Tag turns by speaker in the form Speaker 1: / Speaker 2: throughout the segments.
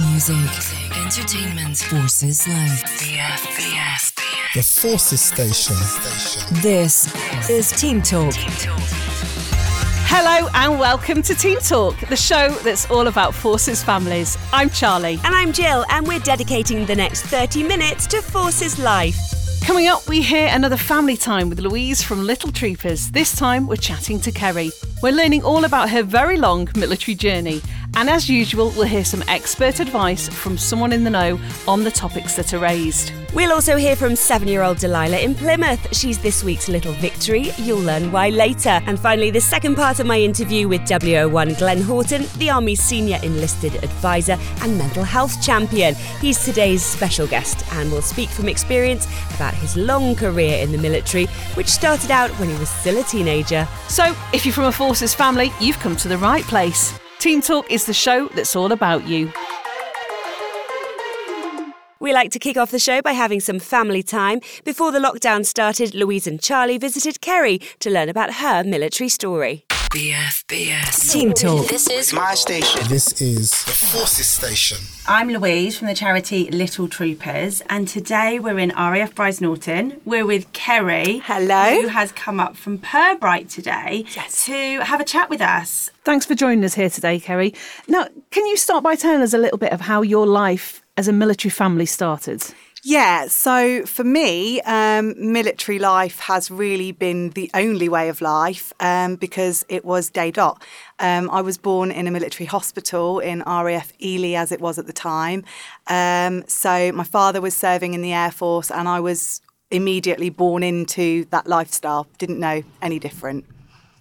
Speaker 1: Music, entertainment, forces life. BF, BF, BF.
Speaker 2: The Forces Station.
Speaker 1: This is Team Talk.
Speaker 3: Hello and welcome to Team Talk, the show that's all about Forces families. I'm Charlie.
Speaker 4: And I'm Jill, and we're dedicating the next 30 minutes to Forces Life.
Speaker 3: Coming up, we hear another family time with Louise from Little Troopers. This time, we're chatting to Kerry. We're learning all about her very long military journey. And as usual, we'll hear some expert advice from someone in the know on the topics that are raised.
Speaker 4: We'll also hear from seven year old Delilah in Plymouth. She's this week's little victory. You'll learn why later. And finally, the second part of my interview with WO1 Glenn Horton, the Army's senior enlisted advisor and mental health champion. He's today's special guest and will speak from experience about his long career in the military, which started out when he was still a teenager.
Speaker 3: So, if you're from a Forces family, you've come to the right place. Team Talk is the show that's all about you.
Speaker 4: We like to kick off the show by having some family time. Before the lockdown started, Louise and Charlie visited Kerry to learn about her military story.
Speaker 1: BF, BS. Team Talk.
Speaker 5: This is my station.
Speaker 2: This is the Forces Station.
Speaker 6: I'm Louise from the charity Little Troopers, and today we're in RAF Brize Norton. We're with Kerry,
Speaker 4: Hello.
Speaker 6: who has come up from Pirbright today to have a chat with us.
Speaker 3: Thanks for joining us here today, Kerry. Now, can you start by telling us a little bit of how your life as a military family started?
Speaker 7: Yeah, so for me, um, military life has really been the only way of life um, because it was day dot. Um, I was born in a military hospital in RAF Ely, as it was at the time. Um, so my father was serving in the Air Force, and I was immediately born into that lifestyle. Didn't know any different.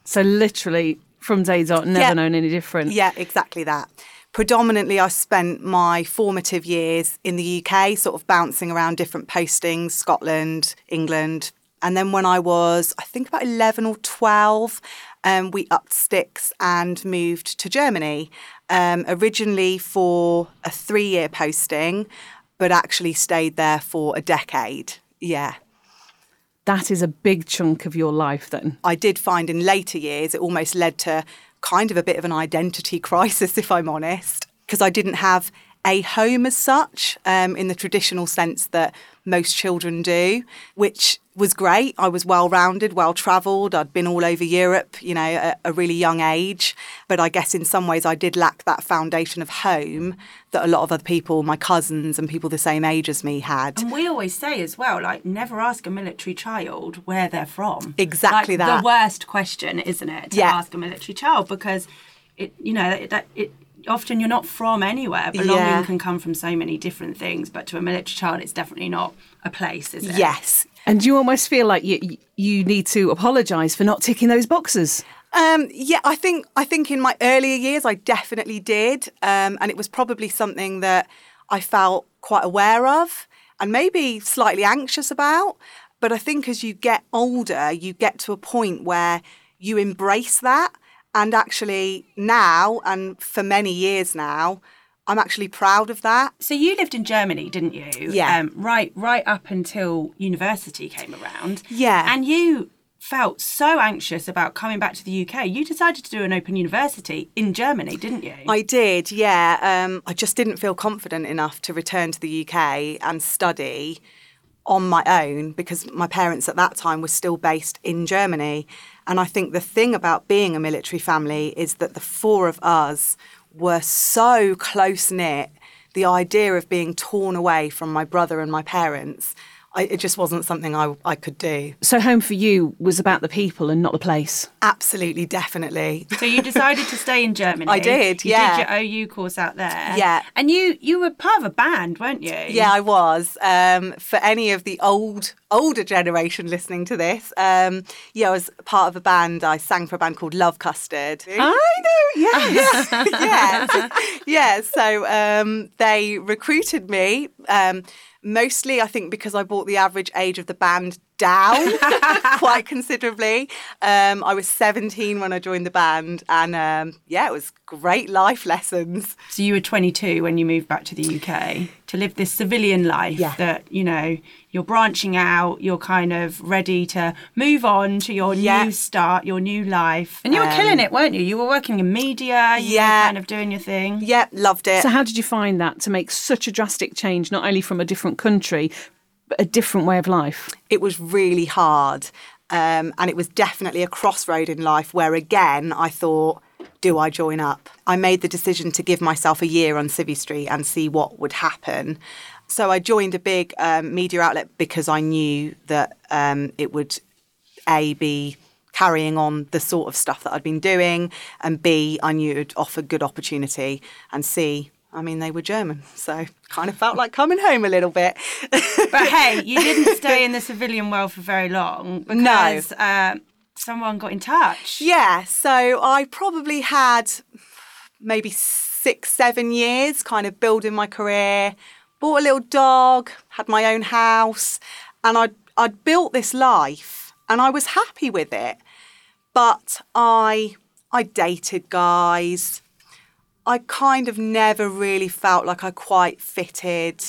Speaker 3: So, literally, from day dot, never
Speaker 7: Yeah.
Speaker 3: known any different.
Speaker 7: Yeah, exactly that. Predominantly, I spent my formative years in the UK, sort of bouncing around different postings Scotland, England. And then when I was, I think about 11 or 12, um, we upped sticks and moved to Germany, um, originally for a three year posting, but actually stayed there for a decade. Yeah.
Speaker 3: That is a big chunk of your life then.
Speaker 7: I did find in later years it almost led to kind of a bit of an identity crisis, if I'm honest, because I didn't have a home as such um, in the traditional sense that most children do, which was great. I was well rounded, well travelled. I'd been all over Europe, you know, at a really young age. But I guess in some ways I did lack that foundation of home that a lot of other people, my cousins and people the same age as me, had.
Speaker 6: And we always say as well, like, never ask a military child where they're from.
Speaker 7: Exactly
Speaker 6: Like,
Speaker 7: that.
Speaker 6: The worst question, isn't it, to
Speaker 7: Yeah.
Speaker 6: ask a military child because it, you know, that, that it. Often you're not from anywhere. Belonging
Speaker 7: Yeah.
Speaker 6: can come from so many different things, but to a military child, it's definitely not a place, is it?
Speaker 7: Yes,
Speaker 3: And you almost feel like you, you need to apologise for not ticking those boxes.
Speaker 7: Um, yeah, I think I think in my earlier years I definitely did, um, and it was probably something that I felt quite aware of and maybe slightly anxious about. But I think as you get older, you get to a point where you embrace that, and actually now and for many years now, I'm actually proud of that.
Speaker 6: So you lived in Germany, didn't you?
Speaker 7: Yeah.
Speaker 6: Um, right, right up until university came around.
Speaker 7: Yeah.
Speaker 6: And you felt so anxious about coming back to the UK. You decided to do an open university in Germany, didn't you?
Speaker 7: I did, yeah. Um, I just didn't feel confident enough to return to the UK and study on my own because my parents at that time were still based in Germany. And I think the thing about being a military family is that the four of us were so close knit. The idea of being torn away from my brother and my parents, I, it just wasn't something I, I could do.
Speaker 3: So, home for you was about the people and not the place.
Speaker 7: Absolutely, definitely.
Speaker 6: so you decided to stay in Germany.
Speaker 7: I did, yeah.
Speaker 6: You
Speaker 7: yeah.
Speaker 6: did your OU course out there.
Speaker 7: Yeah.
Speaker 6: And you you were part of a band, weren't you?
Speaker 7: Yeah, I was. Um, for any of the old, older generation listening to this, um, yeah, I was part of a band. I sang for a band called Love Custard.
Speaker 3: I know, yes.
Speaker 7: yeah, yeah. So um, they recruited me. Um, mostly, I think, because I brought the average age of the band down quite considerably. Um, I was 17 when I joined the band, and um, yeah, it was great life lessons.
Speaker 6: So you were 22 when you moved back to the UK to live this civilian life
Speaker 7: Yeah.
Speaker 6: that, you know, you're branching out, you're kind of ready to move on to your
Speaker 7: Yeah.
Speaker 6: new start, your new life. And you were
Speaker 7: Um,
Speaker 6: killing it, weren't you? You were working in media, you
Speaker 7: Yeah.
Speaker 6: were kind of doing your thing.
Speaker 7: Yeah, loved it.
Speaker 3: So, how did you find that to make such a drastic change, not only from a different country, but a different way of life?
Speaker 7: it was really hard. Um, and it was definitely a crossroad in life where, again, I thought, do I join up? I made the decision to give myself a year on Civvy Street and see what would happen. So I joined a big um, media outlet because I knew that um, it would, A, be carrying on the sort of stuff that I'd been doing, and B, I knew it would offer good opportunity, and C, I mean, they were German, so kind of felt like coming home a little bit.
Speaker 6: But hey, you didn't stay in the civilian world for very long because uh, someone got in touch.
Speaker 7: Yeah, so I probably had maybe six, seven years kind of building my career, bought a little dog, had my own house, and I'd, I'd built this life and I was happy with it. But I, I dated guys. I kind of never really felt like I quite fitted.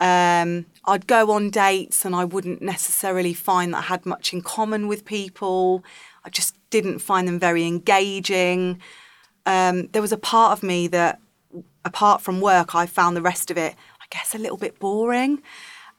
Speaker 7: Um, I'd go on dates and I wouldn't necessarily find that I had much in common with people. I just didn't find them very engaging. Um, there was a part of me that, apart from work, I found the rest of it, I guess, a little bit boring.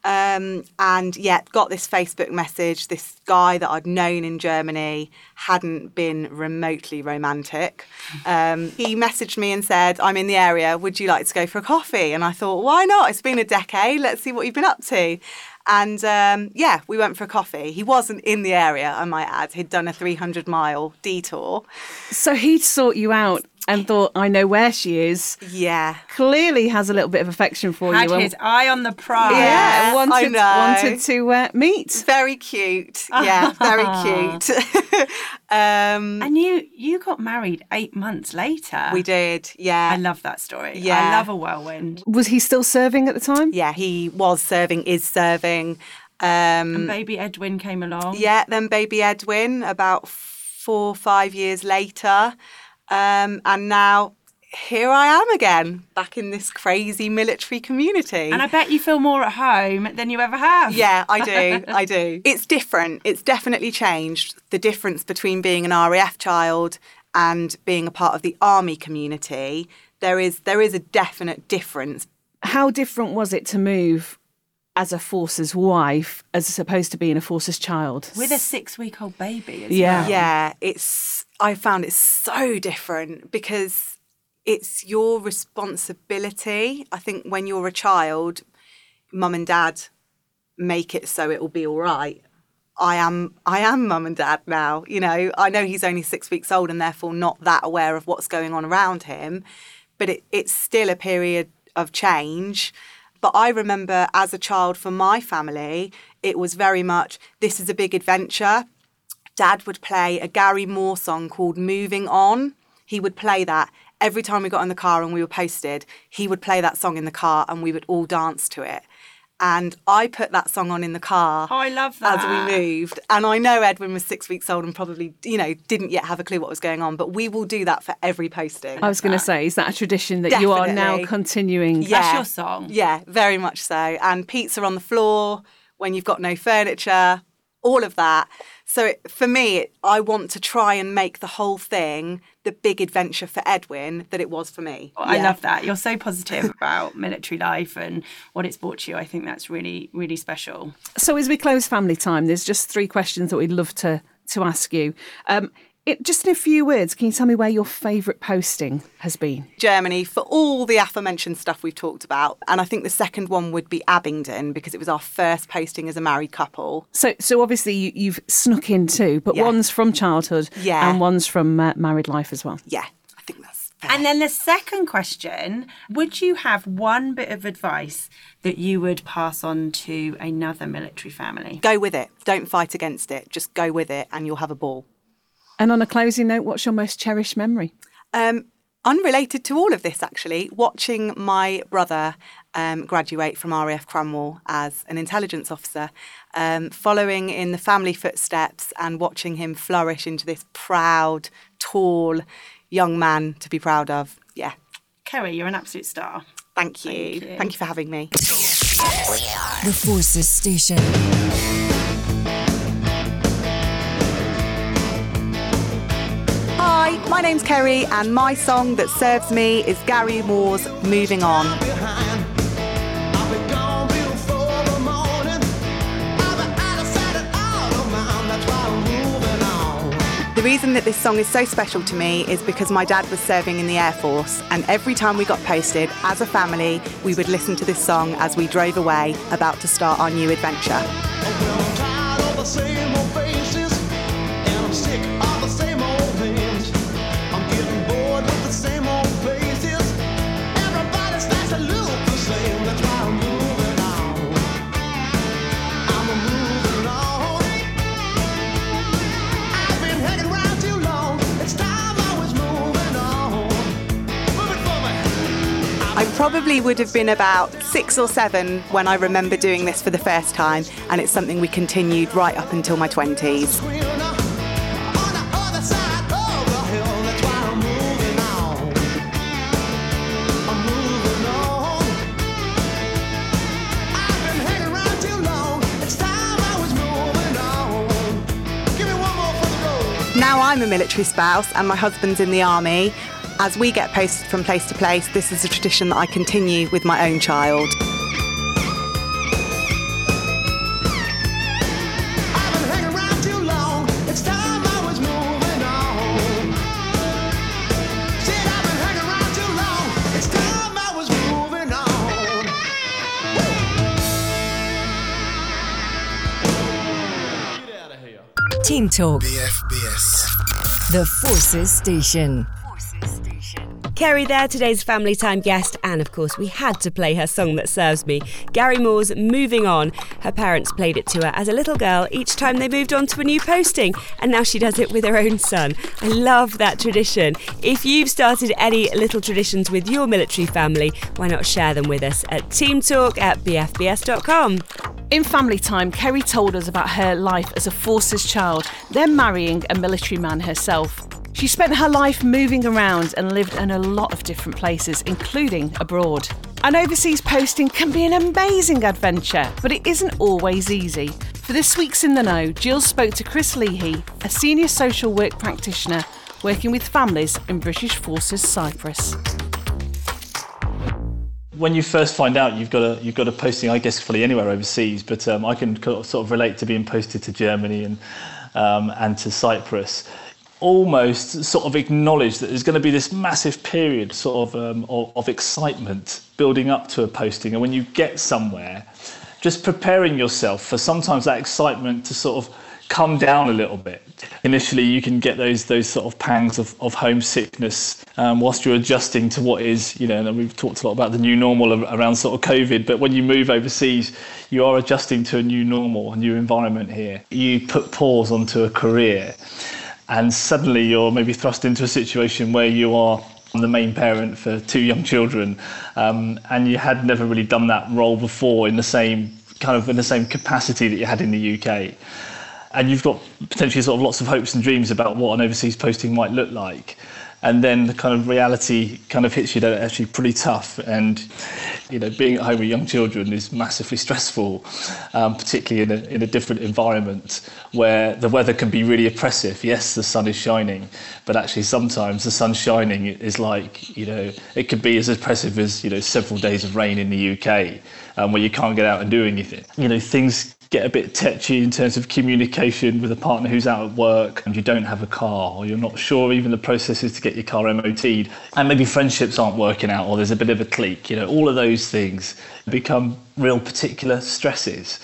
Speaker 7: Um, and yet, got this Facebook message. This guy that I'd known in Germany hadn't been remotely romantic. Um, he messaged me and said, I'm in the area. Would you like to go for a coffee? And I thought, why not? It's been a decade. Let's see what you've been up to. And um, yeah, we went for a coffee. He wasn't in the area, I might add. He'd done a 300 mile detour.
Speaker 3: So, he'd sought you out and thought, I know where she is.
Speaker 7: Yeah.
Speaker 3: Clearly has a little bit of affection for
Speaker 6: Had
Speaker 3: you. and-
Speaker 6: his eye on the prize.
Speaker 3: yeah,
Speaker 7: I
Speaker 3: wanted,
Speaker 7: know.
Speaker 3: wanted to uh, meet.
Speaker 7: Very cute. Yeah, very cute. um,
Speaker 6: And you you got married eight months later.
Speaker 7: we did. Yeah.
Speaker 6: I love that story.
Speaker 7: Yeah.
Speaker 6: I love a whirlwind.
Speaker 3: Was he still serving at the time?
Speaker 7: yeah, he was serving, is serving. Um,
Speaker 6: And baby Edwin came along.
Speaker 7: yeah, then baby Edwin about four, five years later. Um, and now here I am again, back in this crazy military community.
Speaker 6: And I bet you feel more at home than you ever have.
Speaker 7: Yeah, I do. I do. It's different. It's definitely changed. The difference between being an RAF child and being a part of the army community, there is there is a definite difference.
Speaker 3: How different was it to move as a force's wife as opposed to being a force's child?
Speaker 6: With a six week old baby as
Speaker 3: Yeah.
Speaker 6: well.
Speaker 7: Yeah, it's I found it so different because it's your responsibility. I think when you're a child, mum and dad make it so it will be all right. I am I am mum and dad now. You know, I know he's only six weeks old and therefore not that aware of what's going on around him, but it, it's still a period of change. But I remember as a child for my family, it was very much this is a big adventure. Dad would play a Gary Moore song called Moving On. He would play that every time we got in the car and we were posted. He would play that song in the car and we would all dance to it. And I put that song on in the car
Speaker 6: Oh, I love that.
Speaker 7: as we moved. And I know Edwin was six weeks old and probably, you know, didn't yet have a clue what was going on, but we will do that for every posting.
Speaker 3: I was going to say, is that a tradition that you are now continuing?
Speaker 7: Yeah.
Speaker 6: That's your song.
Speaker 7: Yeah, very much so. And pizza on the floor when you've got no furniture, all of that. So it, for me, it, I want to try and make the whole thing the big adventure for Edwin that it was for me.
Speaker 6: Oh, I
Speaker 7: Yeah.
Speaker 6: love that. You're so positive about military life and what it's brought to you. I think that's really, really special.
Speaker 3: So as we close family time, there's just three questions that we'd love to to ask you. Um, it, just in a few words, can you tell me where your favourite posting has been?
Speaker 7: Germany for all the aforementioned stuff we've talked about. And I think the second one would be Abingdon because it was our first posting as a married couple.
Speaker 3: So, so obviously you, you've snuck in two, but
Speaker 7: Yeah.
Speaker 3: one's from childhood,
Speaker 7: Yeah.
Speaker 3: and one's from uh, married life as well.
Speaker 7: Yeah, I think that's fair.
Speaker 6: And then the second question Would you have one bit of advice that you would pass on to another military family?
Speaker 7: go with it. Don't fight against it. Just go with it and you'll have a ball.
Speaker 3: And on a closing note, what's your most cherished memory?
Speaker 7: Um, Unrelated to all of this, actually, watching my brother um, graduate from RAF Cranwell as an intelligence officer, um, following in the family footsteps and watching him flourish into this proud, tall young man to be proud of. Yeah.
Speaker 6: Kerry, you're an absolute star.
Speaker 7: Thank you.
Speaker 6: Thank you.
Speaker 7: Thank you for having me.
Speaker 1: The Forces Station.
Speaker 7: Hi, my name's Kerry, and my song that serves me is Gary Moore's Moving On. The reason that this song is so special to me is because my dad was serving in the Air Force, and every time we got posted, as a family, we would listen to this song as we drove away, about to start our new adventure. Probably would have been about six or seven when I remember doing this for the first time, and it's something we continued right up until my 20s. Now I'm a military spouse and my husband's in the army. As we get posted from place to place, this is a tradition that I continue with my own child.
Speaker 1: Team Talk.
Speaker 2: BFBS.
Speaker 1: The Forces Station.
Speaker 4: Kerry there, today's family time guest, and of course, we had to play her song that serves me, Gary Moore's Moving On. Her parents played it to her as a little girl each time they moved on to a new posting, and now she does it with her own son. I love that tradition. If you've started any little traditions with your military family, why not share them with us at teamtalk at bfbs.com?
Speaker 3: In family time, Kerry told us about her life as a forces child, then marrying a military man herself. She spent her life moving around and lived in a lot of different places, including abroad. An overseas posting can be an amazing adventure, but it isn't always easy. For this week's In the Know, Jill spoke to Chris Leahy, a senior social work practitioner working with families in British Forces Cyprus.
Speaker 5: when you first find out you've got a you've got a posting, I guess fully anywhere overseas, but um, I can sort of relate to being posted to Germany and um, and to Cyprus. Almost sort of acknowledge that there's going to be this massive period sort of, um, of of excitement building up to a posting, and when you get somewhere, just preparing yourself for sometimes that excitement to sort of come down a little bit. Initially, you can get those those sort of pangs of, of homesickness um, whilst you're adjusting to what is, you know, and we've talked a lot about the new normal around sort of COVID, but when you move overseas, you are adjusting to a new normal, a new environment here. You put pause onto a career, and suddenly you're maybe thrust into a situation where you are the main parent for two young children, um, and you had never really done that role before in the same kind of in the same capacity that you had in the UK and you've got potentially sort of lots of hopes and dreams about what an overseas posting might look like. And then the kind of reality kind of hits you that actually pretty tough. And, you know, being at home with young children is massively stressful, um, particularly in a, in a different environment where the weather can be really oppressive. Yes, the sun is shining, but actually sometimes the sun shining is like, you know, it could be as oppressive as, you know, several days of rain in the UK um, where you can't get out and do anything. You know, things get a bit tetchy in terms of communication with a partner who's out at work and you don't have a car or you're not sure even the processes to get your car MOT'd and maybe friendships aren't working out or there's a bit of a clique you know all of those things become real particular stresses.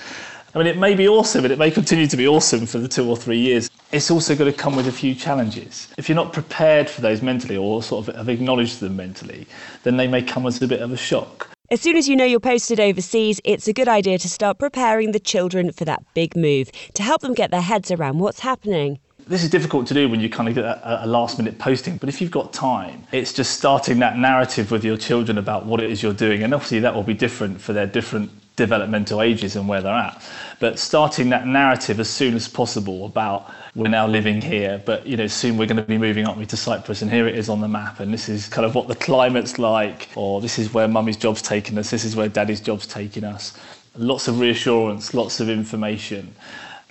Speaker 5: I mean it may be awesome and it may continue to be awesome for the two or three years. It's also going to come with a few challenges. If you're not prepared for those mentally or sort of have acknowledged them mentally then they may come as a bit of a shock
Speaker 4: As soon as you know you're posted overseas, it's a good idea to start preparing the children for that big move to help them get their heads around what's happening.
Speaker 5: This is difficult to do when you kind of get a, a last minute posting, but if you've got time, it's just starting that narrative with your children about what it is you're doing. And obviously, that will be different for their different developmental ages and where they're at. But starting that narrative as soon as possible about we're now living here, but you know soon we're going to be moving up to Cyprus, and here it is on the map, and this is kind of what the climate's like, or this is where mummy's job's taking us, this is where daddy's job's taking us. Lots of reassurance, lots of information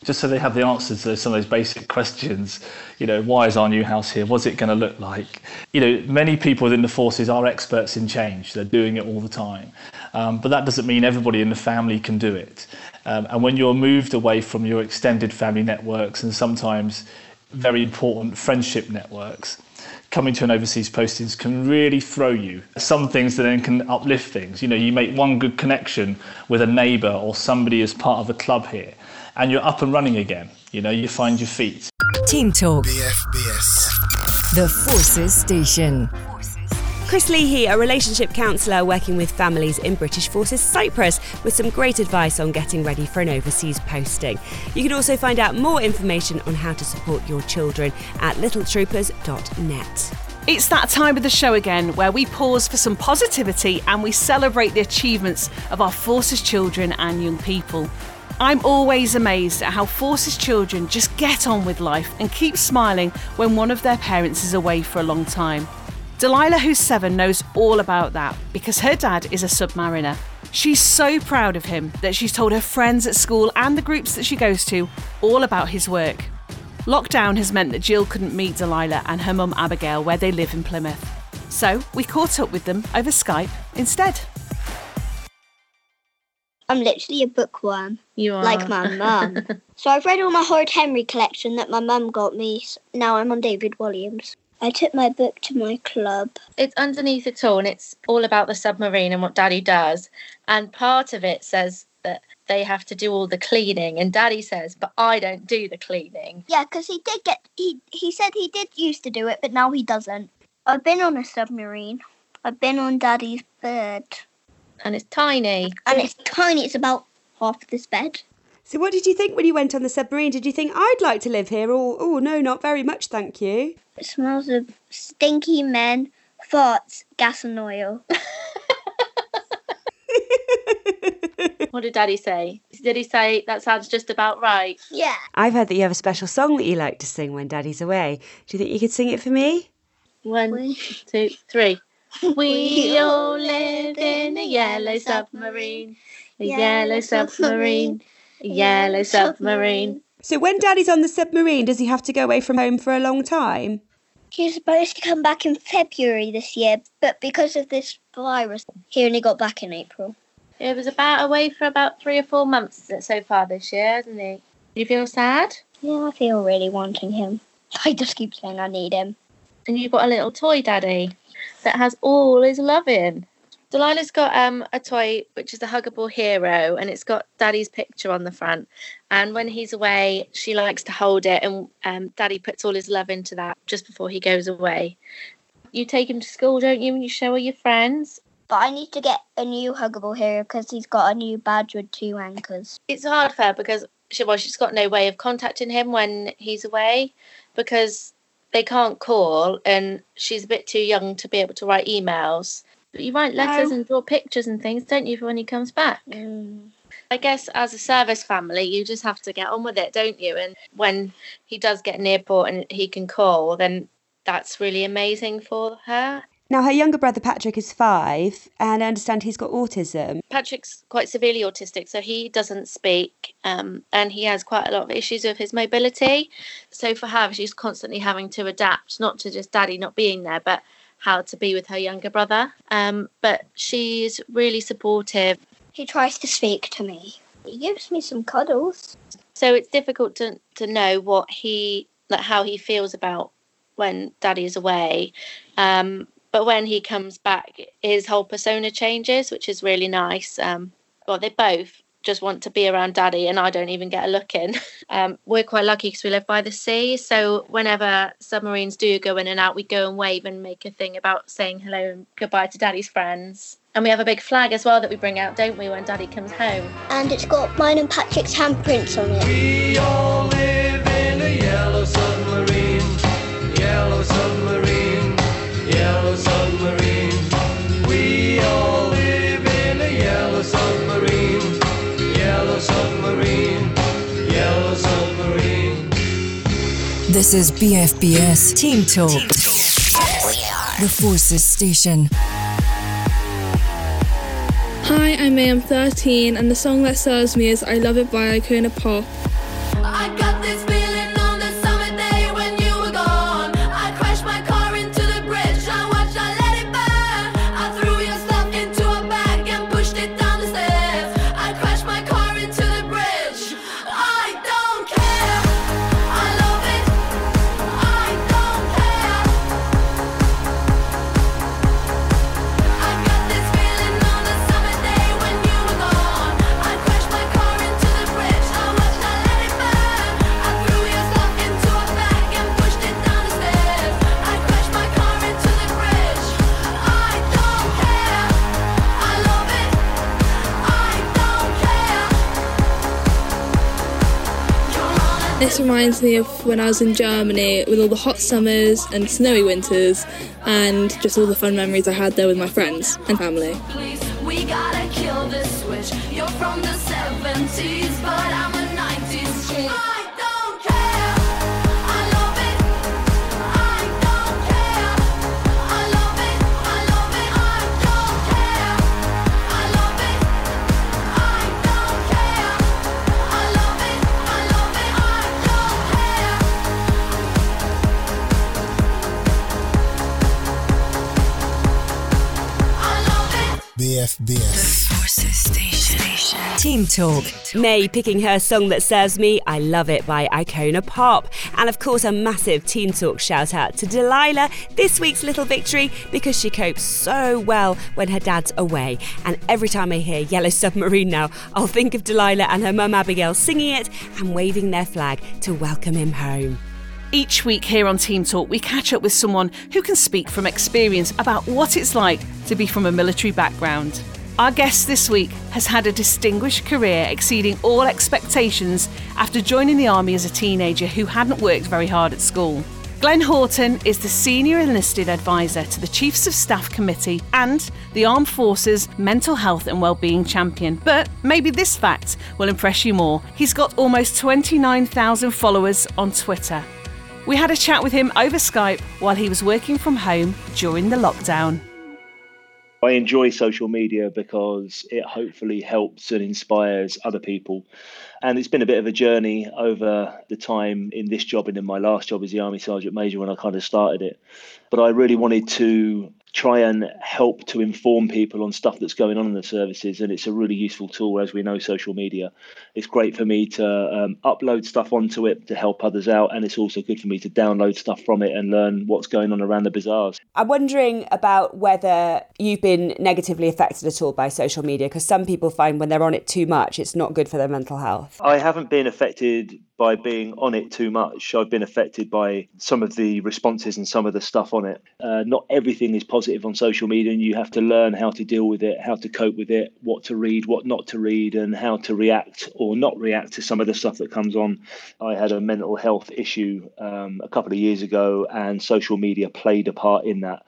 Speaker 5: just so they have the answers to some of those basic questions. You know, why is our new house here? What's it going to look like? You know, many people within the forces are experts in change. They're doing it all the time. Um, but that doesn't mean everybody in the family can do it. Um, and when you're moved away from your extended family networks and sometimes very important friendship networks, coming to an overseas postings can really throw you. Some things that then can uplift things. You know, you make one good connection with a neighbour or somebody as part of a club here and you're up and running again. You know, you find your feet.
Speaker 1: Team Talk,
Speaker 2: BFBS.
Speaker 1: the Forces Station.
Speaker 4: Chris Leahy, a relationship counsellor working with families in British Forces Cyprus, with some great advice on getting ready for an overseas posting. You can also find out more information on how to support your children at littletroopers.net.
Speaker 3: It's that time of the show again where we pause for some positivity and we celebrate the achievements of our Forces children and young people. I'm always amazed at how Forces children just get on with life and keep smiling when one of their parents is away for a long time. Delilah, who's seven, knows all about that because her dad is a submariner. She's so proud of him that she's told her friends at school and the groups that she goes to all about his work. Lockdown has meant that Jill couldn't meet Delilah and her mum Abigail where they live in Plymouth. So we caught up with them over Skype instead.
Speaker 8: I'm literally a bookworm,
Speaker 9: You are.
Speaker 8: like my mum. so I've read all my Horrid Henry collection that my mum got me. s- Now I'm on David Walliams. I took my book to my club.
Speaker 9: It's underneath it all, and it's all about the submarine and what Daddy does. And part of it says that they have to do all the cleaning, and Daddy says, "But I don't do the cleaning."
Speaker 8: Yeah, because he did get he he said he did used to do it, but now he doesn't. I've been on a submarine. I've been on Daddy's bed,
Speaker 9: And it's tiny.
Speaker 8: and it's tiny. It's about half of this bed.
Speaker 4: So, what did you think when you went on the submarine? Did you think I'd like to live here, or oh no, not very much, thank you?
Speaker 8: It smells of stinky men, farts, gas, and oil.
Speaker 9: What did Daddy say? Did he say that sounds just about right?
Speaker 8: Yeah.
Speaker 4: I've heard that you have a special song that you like to sing when Daddy's away. Do you think you could sing it for me?
Speaker 9: One, two, three. We all live in a yellow submarine, a yellow submarine, a yellow submarine.
Speaker 4: So, when Daddy's on the submarine, does he have to go away from home for a long time?
Speaker 8: He was supposed to come back in February this year, but because of this virus, he only got back in April.
Speaker 9: It was about away for about three or four months so far this year, hasn't he? Do you feel sad?
Speaker 8: Yeah, I feel really wanting him. I just keep saying I need him.
Speaker 9: And you've got a little toy, Daddy, that has all his love in. Delilah's got um, a toy which is the Huggable Hero, and it's got Daddy's picture on the front. And when he's away, she likes to hold it, and um, Daddy puts all his love into that just before he goes away. You take him to school, don't you? And you show her your friends.
Speaker 8: But I need to get a new huggable hero because he's got a new badge with two anchors.
Speaker 9: It's hard for her because she, well, she's got no way of contacting him when he's away because they can't call, and she's a bit too young to be able to write emails. But you write letters
Speaker 8: No.
Speaker 9: and draw pictures and things, don't you, for when he comes back?
Speaker 8: Mm.
Speaker 9: I guess as a service family, you just have to get on with it, don't you? And when he does get near port and he can call, then that's really amazing for her.
Speaker 4: Now, her younger brother Patrick is five, and I understand he's got autism.
Speaker 9: Patrick's quite severely autistic, so he doesn't speak, um, and he has quite a lot of issues with his mobility. So for her, she's constantly having to adapt, not to just daddy not being there, but how to be with her younger brother. Um, but she's really supportive.
Speaker 8: He tries to speak to me. He gives me some cuddles.
Speaker 9: So it's difficult to to know what he like how he feels about when daddy is away. Um, but when he comes back, his whole persona changes, which is really nice. Um, well, they both just want to be around daddy, and I don't even get a look in. Um, we're quite lucky because we live by the sea. So whenever submarines do go in and out, we go and wave and make a thing about saying hello and goodbye to daddy's friends. And we have a big flag as well that we bring out, don't we, when daddy comes home?
Speaker 8: And it's got mine and Patrick's handprints on it.
Speaker 10: We all live in a yellow submarine.
Speaker 1: This is BFBS Team Talk. Team Talk. The Forces Station.
Speaker 10: Hi, I'm May. I'm 13, and the song that serves me is I Love It by Icona Pop. This reminds me of when I was in Germany with all the hot summers and snowy winters and just all the fun memories I had there with my friends and family.
Speaker 1: BFBS. The Forces Station. Team Talk.
Speaker 4: May picking her song that serves me, I Love It by Icona Pop. And of course, a massive Team Talk shout out to Delilah, this week's little victory, because she copes so well when her dad's away. And every time I hear Yellow Submarine now, I'll think of Delilah and her mum Abigail singing it and waving their flag to welcome him home.
Speaker 3: Each week here on Team Talk, we catch up with someone who can speak from experience about what it's like to be from a military background. Our guest this week has had a distinguished career exceeding all expectations after joining the Army as a teenager who hadn't worked very hard at school. Glenn Horton is the Senior Enlisted Advisor to the Chiefs of Staff Committee and the Armed Forces Mental Health and Wellbeing Champion. But maybe this fact will impress you more. He's got almost 29,000 followers on Twitter. We had a chat with him over Skype while he was working from home during the lockdown.
Speaker 11: I enjoy social media because it hopefully helps and inspires other people. And it's been a bit of a journey over the time in this job and in my last job as the Army Sergeant Major when I kind of started it. But I really wanted to try and help to inform people on stuff that's going on in the services and it's a really useful tool as we know social media it's great for me to um, upload stuff onto it to help others out and it's also good for me to download stuff from it and learn what's going on around the bazaars
Speaker 4: i'm wondering about whether you've been negatively affected at all by social media because some people find when they're on it too much it's not good for their mental health
Speaker 11: i haven't been affected by being on it too much. I've been affected by some of the responses and some of the stuff on it. Uh, not everything is positive on social media, and you have to learn how to deal with it, how to cope with it, what to read, what not to read, and how to react or not react to some of the stuff that comes on. I had a mental health issue um, a couple of years ago, and social media played a part in that.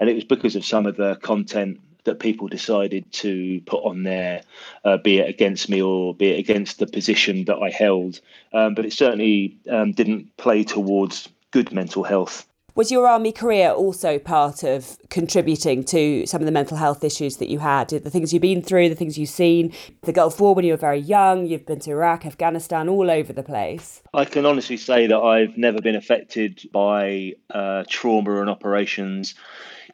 Speaker 11: And it was because of some of the content that people decided to put on there, uh, be it against me or be it against the position that I held. Um, but it certainly um, didn't play towards good mental health.
Speaker 4: Was your army career also part of contributing to some of the mental health issues that you had? The things you've been through, the things you've seen, the Gulf War when you were very young, you've been to Iraq, Afghanistan, all over the place.
Speaker 11: I can honestly say that I've never been affected by uh, trauma and operations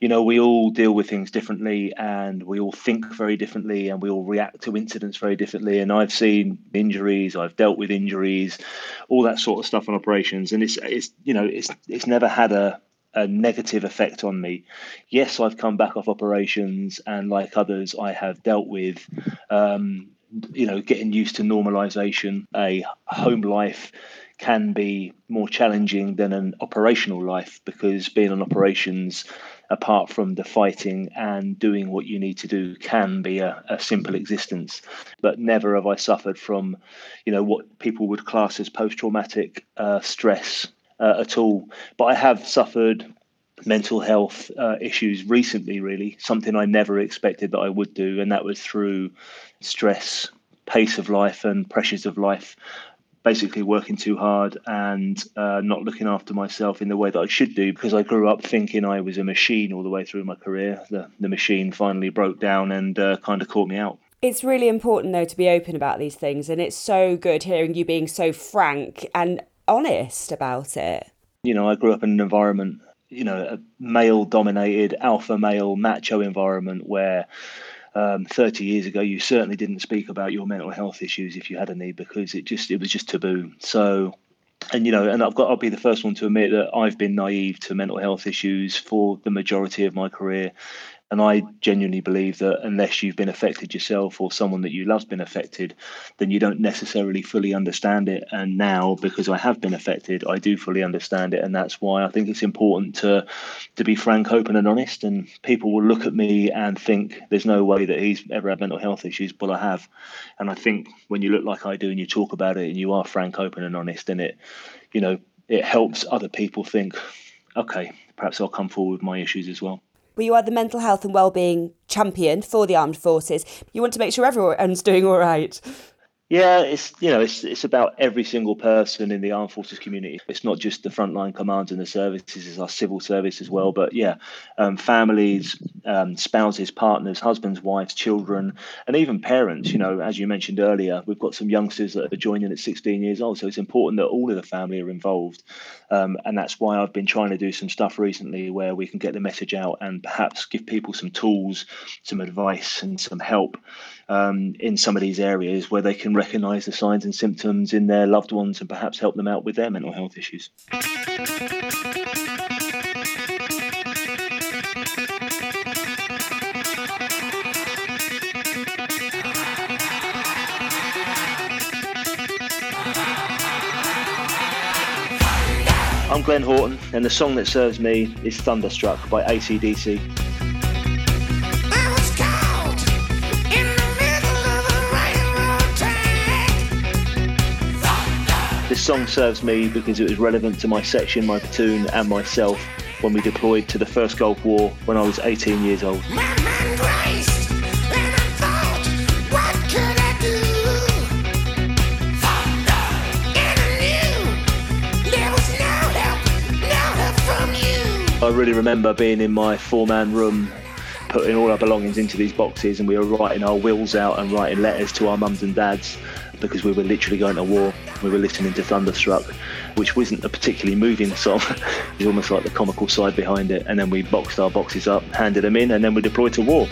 Speaker 11: you know, we all deal with things differently and we all think very differently and we all react to incidents very differently. And I've seen injuries, I've dealt with injuries, all that sort of stuff on operations. And it's, it's you know, it's, it's never had a, a negative effect on me. Yes, I've come back off operations, and like others, I have dealt with, um, you know, getting used to normalization, a home life can be more challenging than an operational life because being on operations apart from the fighting and doing what you need to do can be a, a simple existence. But never have i suffered from you know what people would class as post-traumatic uh, stress uh, at all. But i have suffered mental health uh, issues recently really something i never expected that i would do and that was through stress pace of life and pressures of life basically working too hard and uh, not looking after myself in the way that I should do because I grew up thinking I was a machine all the way through my career. The, the machine finally broke down and uh, kind of caught me out.
Speaker 4: It's really important, though, to be open about these things. And it's so good hearing you being so frank and honest about it.
Speaker 11: You know, I grew up in an environment, you know, a male dominated, alpha male, macho environment where um, 30 years ago, you certainly didn't speak about your mental health issues if you had any because it just it was just taboo. So, and you know, and I've got I'll be the first one to admit that I've been naive to mental health issues for the majority of my career, and I genuinely believe that unless you've been affected yourself or someone that you love's been affected, then you don't necessarily fully understand it. And now, because I have been affected, I do fully understand it. And that's why I think it's important to to be frank, open, and honest. And people will look at me and think there's no way that he's ever had mental health issues, but I have. And I think when you look like I do and you talk about it and you are frank, open, and honest, and it, you know, it helps other people think, okay, perhaps I'll come forward with my issues as well.
Speaker 4: Well, you are the mental health and well-being champion for the armed forces. You want to make sure everyone's doing all right.
Speaker 11: Yeah, it's you know it's it's about every single person in the armed forces community. It's not just the frontline commands and the services; it's our civil service as well. But yeah, um, families, um, spouses, partners, husbands, wives, children, and even parents. You know, as you mentioned earlier, we've got some youngsters that are joining at 16 years old, so it's important that all of the family are involved. Um, and that's why I've been trying to do some stuff recently where we can get the message out and perhaps give people some tools, some advice, and some help um, in some of these areas where they can recognize the signs and symptoms in their loved ones and perhaps help them out with their mental health issues. I'm Glenn Horton, and the song that serves me is Thunderstruck by ACDC. Song serves me because it was relevant to my section, my platoon, and myself when we deployed to the first Gulf War when I was 18 years old. I really remember being in my four man room, putting all our belongings into these boxes, and we were writing our wills out and writing letters to our mums and dads because we were literally going to war. We were listening to Thunderstruck, which wasn't a particularly moving song. it's almost like the comical side behind it. And then we boxed our boxes up, handed them in, and then we deployed to war.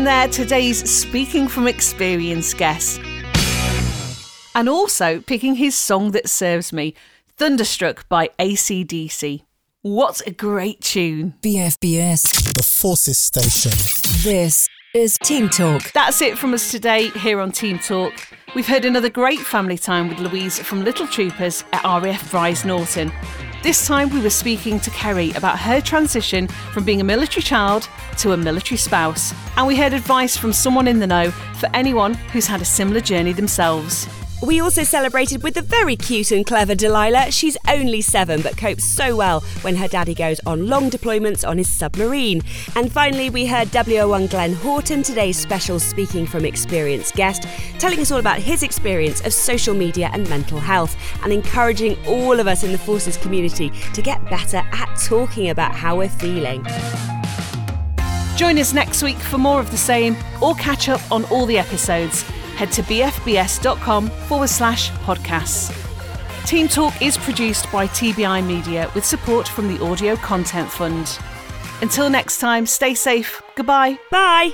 Speaker 3: Glenn there, today's Speaking from Experience guest. And also picking his song that serves me, Thunderstruck by ACDC. What a great tune.
Speaker 1: BFBS,
Speaker 2: the Forces Station.
Speaker 1: This is Team Talk.
Speaker 3: That's it from us today here on Team Talk. We've heard another great family time with Louise from Little Troopers at RAF Brize Norton. This time we were speaking to Kerry about her transition from being a military child to a military spouse. And we heard advice from someone in the know for anyone who's had a similar journey themselves.
Speaker 4: We also celebrated with the very cute and clever Delilah. She's only seven, but copes so well when her daddy goes on long deployments on his submarine. And finally, we heard WO1 Glenn Horton, today's special Speaking from Experience guest, telling us all about his experience of social media and mental health, and encouraging all of us in the Forces community to get better at talking about how we're feeling.
Speaker 3: Join us next week for more of the same, or catch up on all the episodes. Head to bfbs.com forward slash podcasts. Team Talk is produced by TBI Media with support from the Audio Content Fund. Until next time, stay safe. Goodbye.
Speaker 4: Bye.